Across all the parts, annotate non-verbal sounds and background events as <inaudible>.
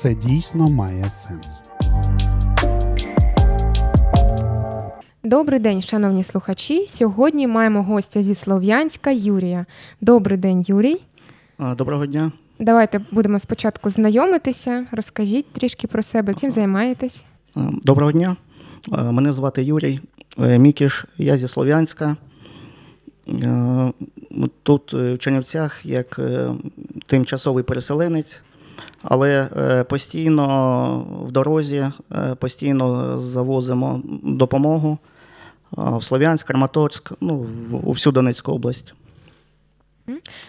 це дійсно має сенс. Добрий день, шановні слухачі. Сьогодні маємо гостя зі Слов'янська Юрія. Добрий день, Юрій. Доброго дня. Давайте будемо спочатку знайомитися. Розкажіть трішки про себе, чим займаєтесь. Доброго дня. Мене звати Юрій Мікіш, я зі Слов'янська. Тут в Чернівцях як тимчасовий переселенець, але постійно в дорозі, постійно завозимо допомогу в Слов'янськ, Краматорськ, ну, у всю Донецьку область.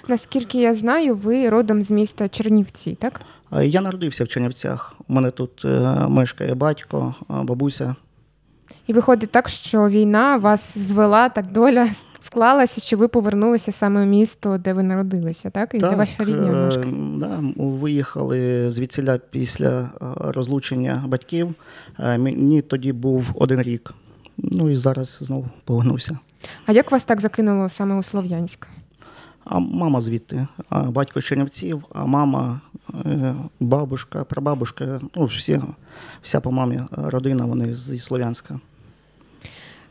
Наскільки я знаю, ви родом з міста Чернівці, так? Я народився в Чернівцях. У мене тут мешкає батько, бабуся. І виходить так, що війна вас звела, так доля склалася, що ви повернулися саме в місто, де ви народилися, так? І так, де ваша рідня мешкає? Да, Виїхали звідсіля після розлучення батьків. Мені тоді був один рік. Ну і зараз знову повернувся. А як вас так закинуло саме у Слов'янськ? А мама звідти, а батько з Чернівців, а мама, бабушка, прабабушка, ну всі, вся по мамі родина, вони зі Слов'янська.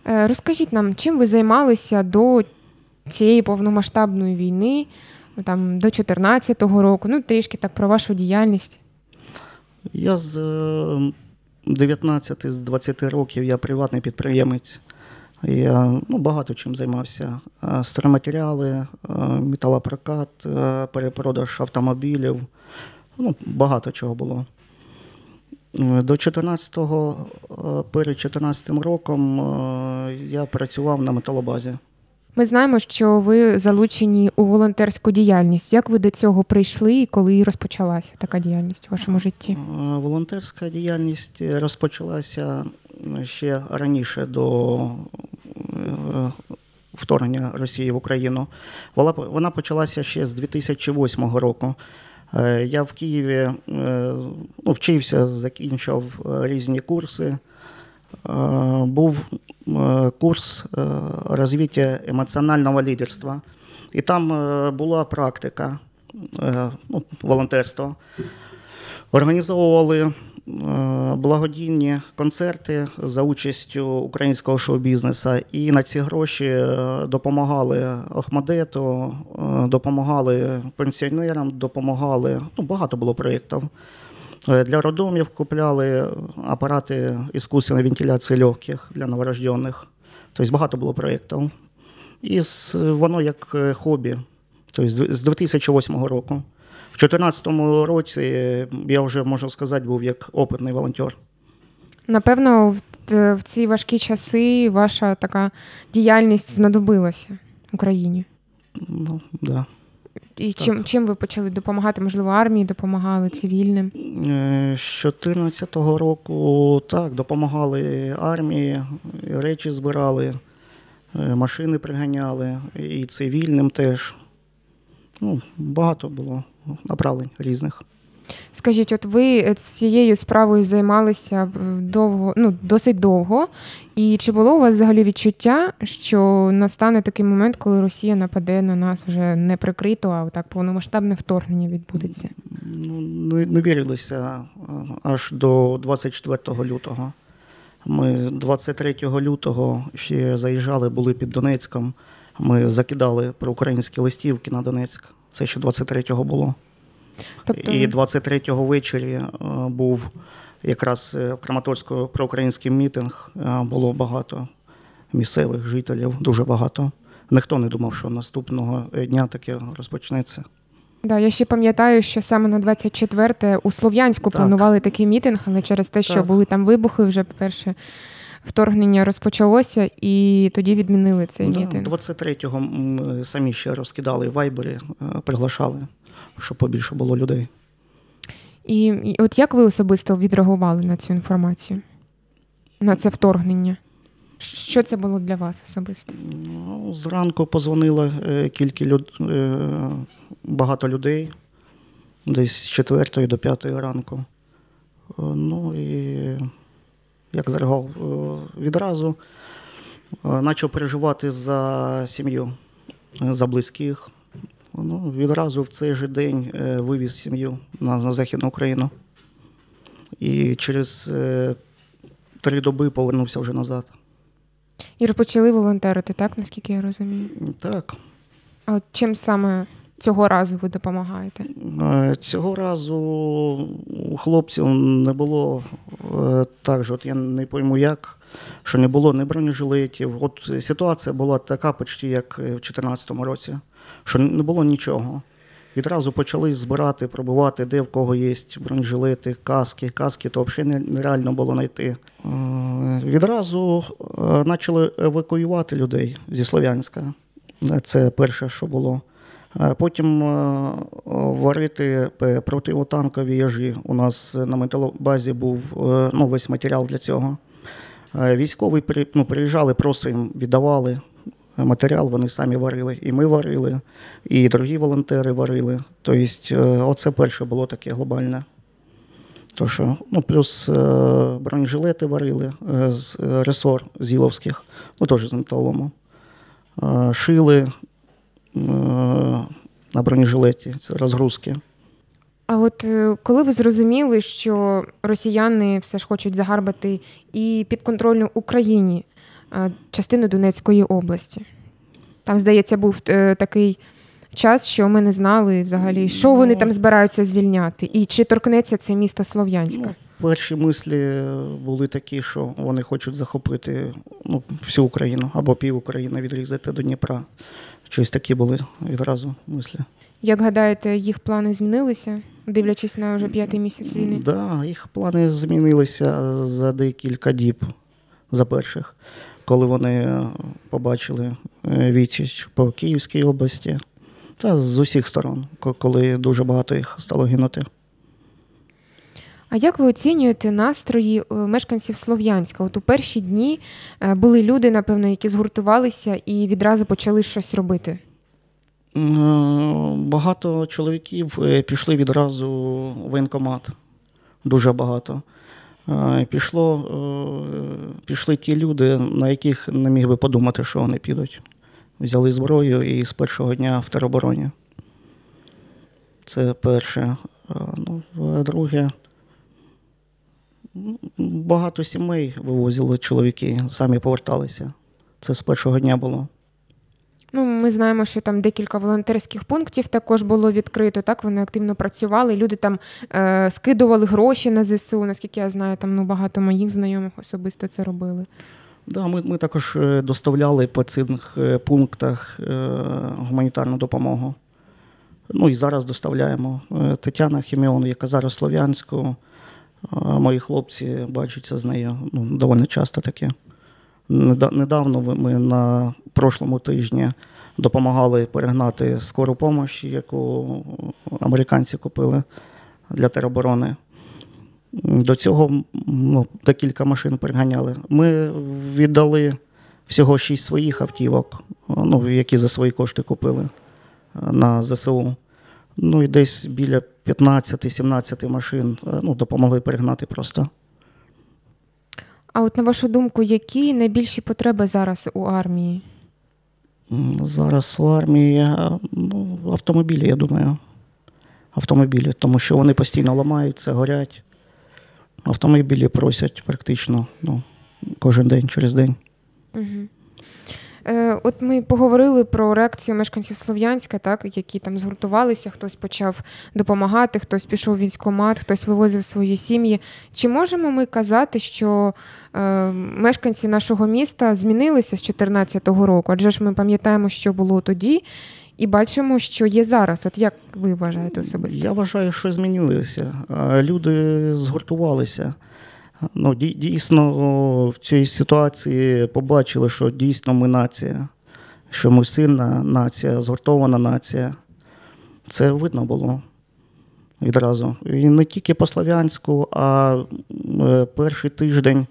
Розкажіть нам, чим ви займалися до цієї повномасштабної війни, там, до 2014 року, ну трішки так про вашу діяльність? Я з 19 з 20 років я приватний підприємець. Я ну, багато чим займався. Стройматеріали, металопрокат, перепродаж автомобілів. Ну, Багато чого було. До 14-го, перед 14 роком я працював на металобазі. Ми знаємо, що ви залучені у волонтерську діяльність. Як ви до цього прийшли і коли розпочалася така діяльність у вашому житті? Волонтерська діяльність розпочалася ще раніше до вторгнення Росії в Україну. Вона почалася ще з 2008 року. Я в Києві ну, вчився, закінчив різні курси. Був курс розвиття емоціонального лідерства. І там була практика ну, волонтерства. Організовували благодійні концерти за участю українського шоу-бізнесу. І на ці гроші допомагали Охмадету, допомагали пенсіонерам, допомагали. Ну, багато було проєктів. Для роддомів купляли апарати іскусственної вентиляції легких для новорождених. Тобто багато було проєктів. І воно як хобі, тобто з 2008 року. В 2014 році я вже, можна сказати, був як опитний волонтер. Напевно, в ці важкі часи ваша така діяльність знадобилася Україні. Ну, да. І чим чим ви почали допомагати? Можливо, армії допомагали цивільним? З 2014 року так, допомагали армії, речі збирали, машини приганяли, і цивільним теж. Ну, Багато було направлень різних. Скажіть, от ви цією справою займалися довго, ну досить довго. І чи було у вас взагалі відчуття, що настане такий момент, коли Росія нападе на нас вже не прикрито, а так повномасштабне вторгнення відбудеться? Ну, не вірилося аж до 24 лютого. Ми 23 лютого ще заїжджали, були під Донецьком. Ми закидали проукраїнські листівки на Донецьк. Це ще 23-го було. Тобто... І 23-го ввечері був якраз в Краматорську проукраїнський мітинг. Було багато місцевих жителів, дуже багато. Ніхто не думав, що наступного дня таке розпочнеться. Да, я ще пам'ятаю, що саме на 24-те у Слов'янську так. планували такий мітинг, але через те, що так. були там вибухи, вже перше вторгнення розпочалося, і тоді відмінили цей да, мітинг. 23-го ми самі ще розкидали в вайбері, приглашали, щоб побільше було людей. І, і от як ви особисто відреагували на цю інформацію, на це вторгнення? Що це було для вас особисто? Ну, Зранку позвонило кілька люд... багато людей, десь з 4 до 5 ранку. Ну і як зреагував відразу, почав переживати за сім'ю, за близьких. Ну, Відразу в цей же день вивіз сім'ю на, на Західну Україну. і через е, три доби повернувся вже назад. І розпочали волонтерити, так, наскільки я розумію? Так. А от чим саме цього разу ви допомагаєте? Е, Цього разу у хлопців не було е, так же, от я не пойму як, що не було ні бронежилетів. От ситуація була така, почти як в 2014 році, що не було нічого. Відразу почали збирати, пробувати, де в кого є бронежилети, каски. Каски то взагалі нереально було знайти. Е, Відразу почали евакуювати людей зі Слов'янська. Це перше, що було. Е, Потім е, варити противотанкові яжі. У нас на металобазі був е, ну, весь матеріал для цього. Е, Військові ну, приїжджали, просто їм віддавали матеріал, вони самі варили. І ми варили, і другі волонтери варили. Тобто, е, оце перше було таке глобальне. То що, ну, плюс е, бронежилети варили е, з е, ресор зіловських, ну теж з металолому. Е, Шили е, на бронежилеті, це розгрузки. А от е, коли ви зрозуміли, що росіяни все ж хочуть загарбати і підконтрольну Україні е, частину Донецької області? Там, здається, був е, такий час, що ми не знали взагалі, що вони там збираються звільняти, і чи торкнеться це місто Слов'янська. Ну, перші мислі були такі, що вони хочуть захопити ну, всю Україну або пів України відрізати до Дніпра. Щось такі були відразу мислі. Як гадаєте, їх плани змінилися, дивлячись на вже п'ятий місяць війни? Да, їх плани змінилися за декілька діб за перших, коли вони е, побачили е, відсіч по Київській області та з усіх сторон, коли дуже багато їх стало гинути. А як ви оцінюєте настрої е, мешканців Слов'янська? От у перші дні е, були люди, напевно, які згуртувалися і відразу почали щось робити. Е, Багато чоловіків пішли відразу в воєнкомат. Дуже багато. Пішло, пішли ті люди, на яких не міг би подумати, що вони підуть. Взяли зброю і з першого дня в теробороні. Це перше. Ну, друге. Багато сімей вивозили чоловіки, самі поверталися. Це з першого дня було. Ну, ми знаємо, що там декілька волонтерських пунктів також було відкрито. Так вони активно працювали. Люди там е, скидували гроші на ЗСУ. Наскільки я знаю, там ну багато моїх знайомих особисто це робили. Да, ми, ми також е, доставляли по цих е, пунктах е, гуманітарну допомогу. Ну і зараз доставляємо. Е, Тетяна Хіміон, яка зараз Слов'янську, мої хлопці бачаться з нею ну, доволі часто таке. Недавно ми на прошлому тижні допомагали перегнати скору допомогу, яку американці купили для тероборони. До цього ну, декілька машин переганяли. Ми віддали всього шість своїх автівок, ну, які за свої кошти купили е, на ЗСУ. Ну і десь біля 15-17 машин е, ну, допомогли перегнати просто. А от на вашу думку, які найбільші потреби зараз у армії? Зараз у армії е, ну, автомобілі, я думаю. Автомобілі, тому що вони постійно ламаються, горять. Автомобілі просять практично ну, кожен день через день. Угу. Е, от ми поговорили про реакцію мешканців Слов'янська, так, які там згуртувалися, хтось почав допомагати, хтось пішов в військкомат, хтось вивозив свої сім'ї. Чи можемо ми казати, що е, мешканці нашого міста змінилися з 2014 року? Адже ж ми пам'ятаємо, що було тоді, і бачимо, що є зараз. От як ви вважаєте особисто? Я вважаю, що змінилися. Люди згуртувалися. Ну, дійсно, в цій ситуації побачили, що дійсно ми нація, що ми сильна нація, згуртована нація. Це видно було відразу. І не тільки по Слов'янську, а е, перший тиждень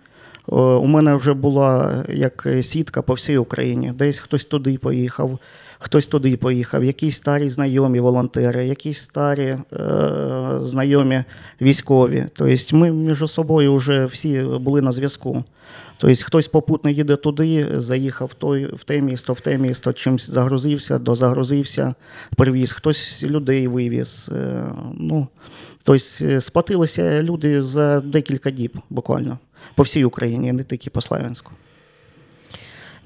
у мене вже була як сітка по всій Україні. Десь хтось туди поїхав, хтось туди поїхав, якісь старі знайомі волонтери, якісь старі е, знайомі військові. Тобто ми між собою вже всі були на зв'язку. Тобто хтось попутно їде туди, заїхав в, той, в те місто, в те місто, чимось загрузився, дозагрузився, привіз, хтось людей вивіз. Е, ну, Тобто е, сплатилися люди за декілька діб буквально по всій Україні, не тільки по Славянську.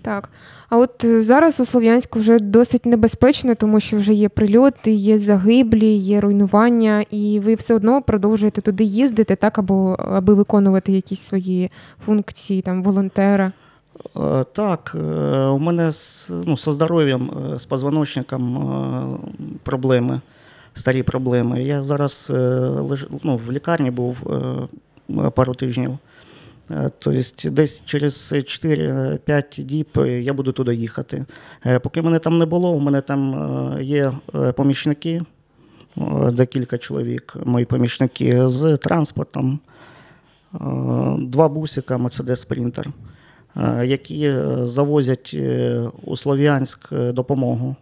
Так. А от е, зараз у Слов'янську вже досить небезпечно, тому що вже є прильоти, є загиблі, є руйнування, і ви все одно продовжуєте туди їздити, так, або аби виконувати якісь свої функції там волонтера. Е, Так, е, у мене з, ну, зі здоров'ям, з позвоночником проблеми, старі проблеми. Я зараз ну, в лікарні був пару тижнів. Е, Тобто десь через 4-5 діб е, я буду туди їхати. Е, Поки мене там не було, у мене там е, є е, помічники, е, декілька чоловік, мої помічники з транспортом, е, два бусика, Mercedes Sprinter, е, які е, завозять е, у Слов'янськ е, допомогу.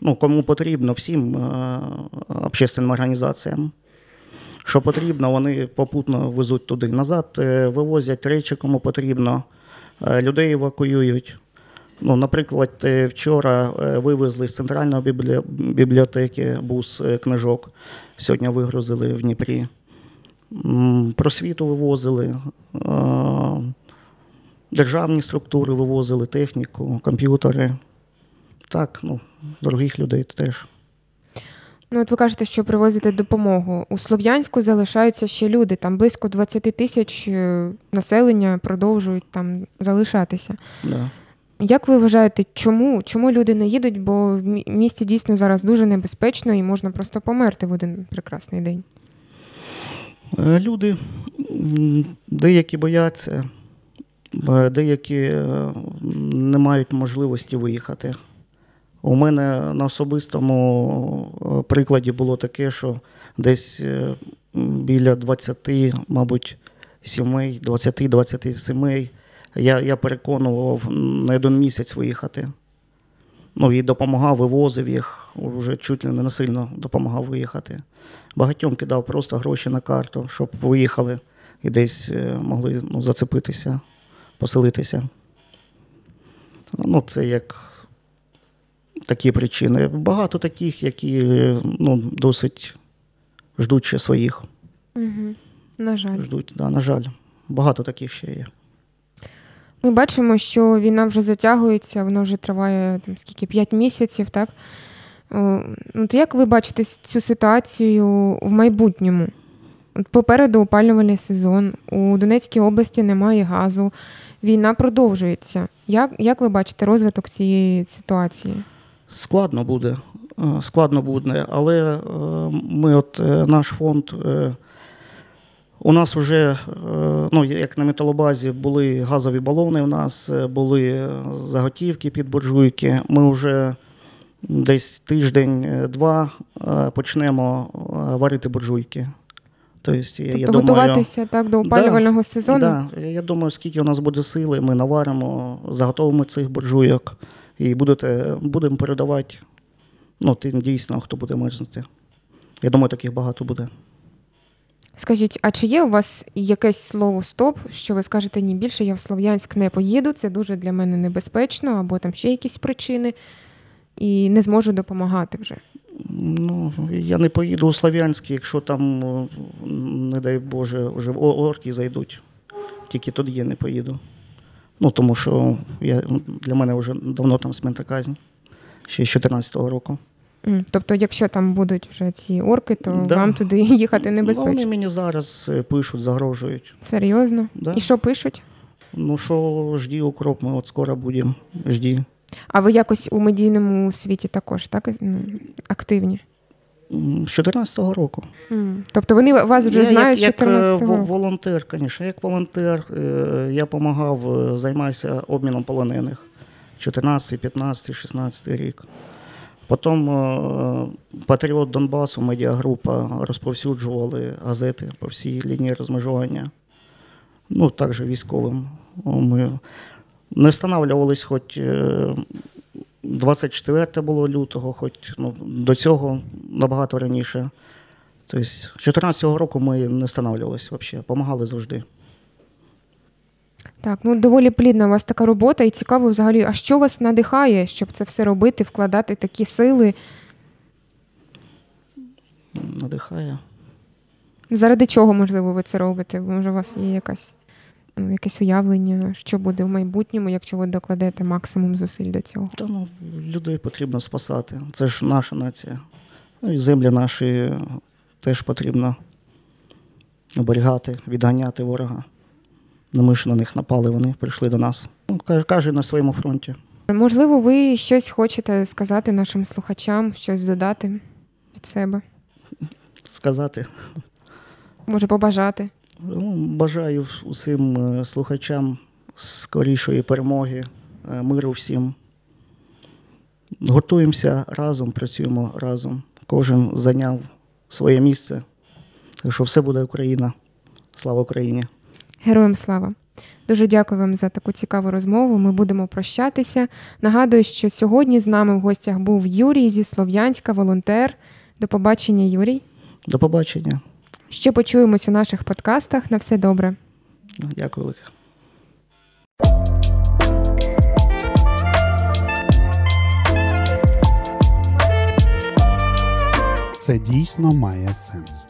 Ну, кому потрібно, всім е, общественним організаціям. Що потрібно, вони попутно везуть туди. Назад е, вивозять речі, кому потрібно, е, людей евакуюють. Ну, наприклад, е, вчора вивезли з центральної бібліотеки бус книжок. Сьогодні вигрузили в Дніпрі. Просвіту вивозили, державні структури вивозили, техніку, комп'ютери. Так, ну, дорогих людей теж. Ну, от ви кажете, що привозите допомогу. У Слов'янську залишаються ще люди. Там близько 20 тисяч е, населення продовжують там залишатися. Да. Як ви вважаєте, чому? Чому люди не їдуть? Бо в місті дійсно зараз дуже небезпечно і можна просто померти в один прекрасний день. Е, Люди деякі бояться, е, деякі не мають можливості виїхати. У мене на особистому е, прикладі було таке, що десь е, біля 20, мабуть, сімей, 20-20 сімей я, я переконував на один місяць виїхати. Ну, і допомагав, вивозив їх, вже чуть ли не насильно допомагав виїхати. Багатьом кидав просто гроші на карту, щоб виїхали і десь е, могли ну, зацепитися, поселитися. Ну, це як такі причини. Багато таких, які е, ну, досить ждуть ще своїх. Угу. На жаль. Ждуть, да, на жаль. Багато таких ще є. Ми бачимо, що війна вже затягується, вона вже триває там, скільки 5 місяців, так? От як ви бачите цю ситуацію в майбутньому? От попереду опалювальний сезон, у Донецькій області немає газу, війна продовжується. Як, як ви бачите розвиток цієї ситуації? Складно буде. е, Складно буде, але е, ми, от е, наш фонд, у нас вже, ну, як на металобазі, були газові балони, у нас були заготівки під буржуйки. Ми вже десь тиждень-два почнемо варити буржуйки. Тобто, я, Тобто я думаю, готуватися так до опалювального сезону? Да, я думаю, скільки у нас буде сили, ми наваримо, заготовимо цих буржуйок і будете, будемо передавати ну, тим дійсно, хто буде мерзнути. Я думаю, таких багато буде. Скажіть, а чи є у вас якесь слово стоп, що ви скажете ні більше, я в Слов'янськ не поїду, це дуже для мене небезпечно, або там ще якісь причини, і не зможу допомагати вже. Ну, я не поїду у Слов'янськ, якщо там, не дай Боже, вже орки зайдуть. Тільки тоді я не поїду. Ну, тому що я, для мене вже давно там смерта казнь, ще з 14-го року. Тобто, якщо там будуть вже ці орки, то Да. вам туди <laughs> їхати Ну, небезпечно. вони мені зараз е, пишуть, загрожують. Серйозно? Да. І що пишуть? Ну що, жди укроп, ми от скоро будемо. Жди. А ви якось у медійному світі також так ну, активні? М, З 14-го року. М. Тобто вони вас вже Я знають як, як е, 14 во- року? волонтер, звісно. Як волонтер е, я допомагав, займаюся обміном полонених. 14, 15, 16 рік. Потім е, Патріот Донбасу, медіагрупа розповсюджували газети по всій лінії розмежування. Ну, також військовим. Ми не встановлювались, хоч е, 24 було лютого, хоч ну, до цього набагато раніше. Тобто, з 2014 року ми не встановлювалися взагалі, допомагали завжди. Так, ну доволі плідна у вас така робота, і цікаво взагалі, а що вас надихає, щоб це все робити, вкладати такі сили? Надихає. Заради чого, можливо, ви це робите? Може, у вас є якась, якесь уявлення, що буде в майбутньому, якщо ви докладете максимум зусиль до цього? Та ну, людей потрібно спасати. Це ж наша нація. Ну і землі наші теж потрібно оберігати, відганяти ворога. Ну, ми ж на них напали, вони прийшли до нас. Ну, ка- кожен на своєму фронті. Можливо, ви щось хочете сказати нашим слухачам, щось додати від себе, Сказати. може побажати. Ну, бажаю усім е, слухачам скорішої перемоги, е, миру всім. Готуємося разом, працюємо разом. Кожен зайняв своє місце. Так що все буде Україна. Слава Україні! Героям слава! Дуже дякую вам за таку цікаву розмову. Ми будемо прощатися. Нагадую, що сьогодні з нами в гостях був Юрій зі Слов'янська, волонтер. До побачення, Юрій. До побачення. Ще почуємось у наших подкастах. На все добре. Дякую велике. Це дійсно має сенс.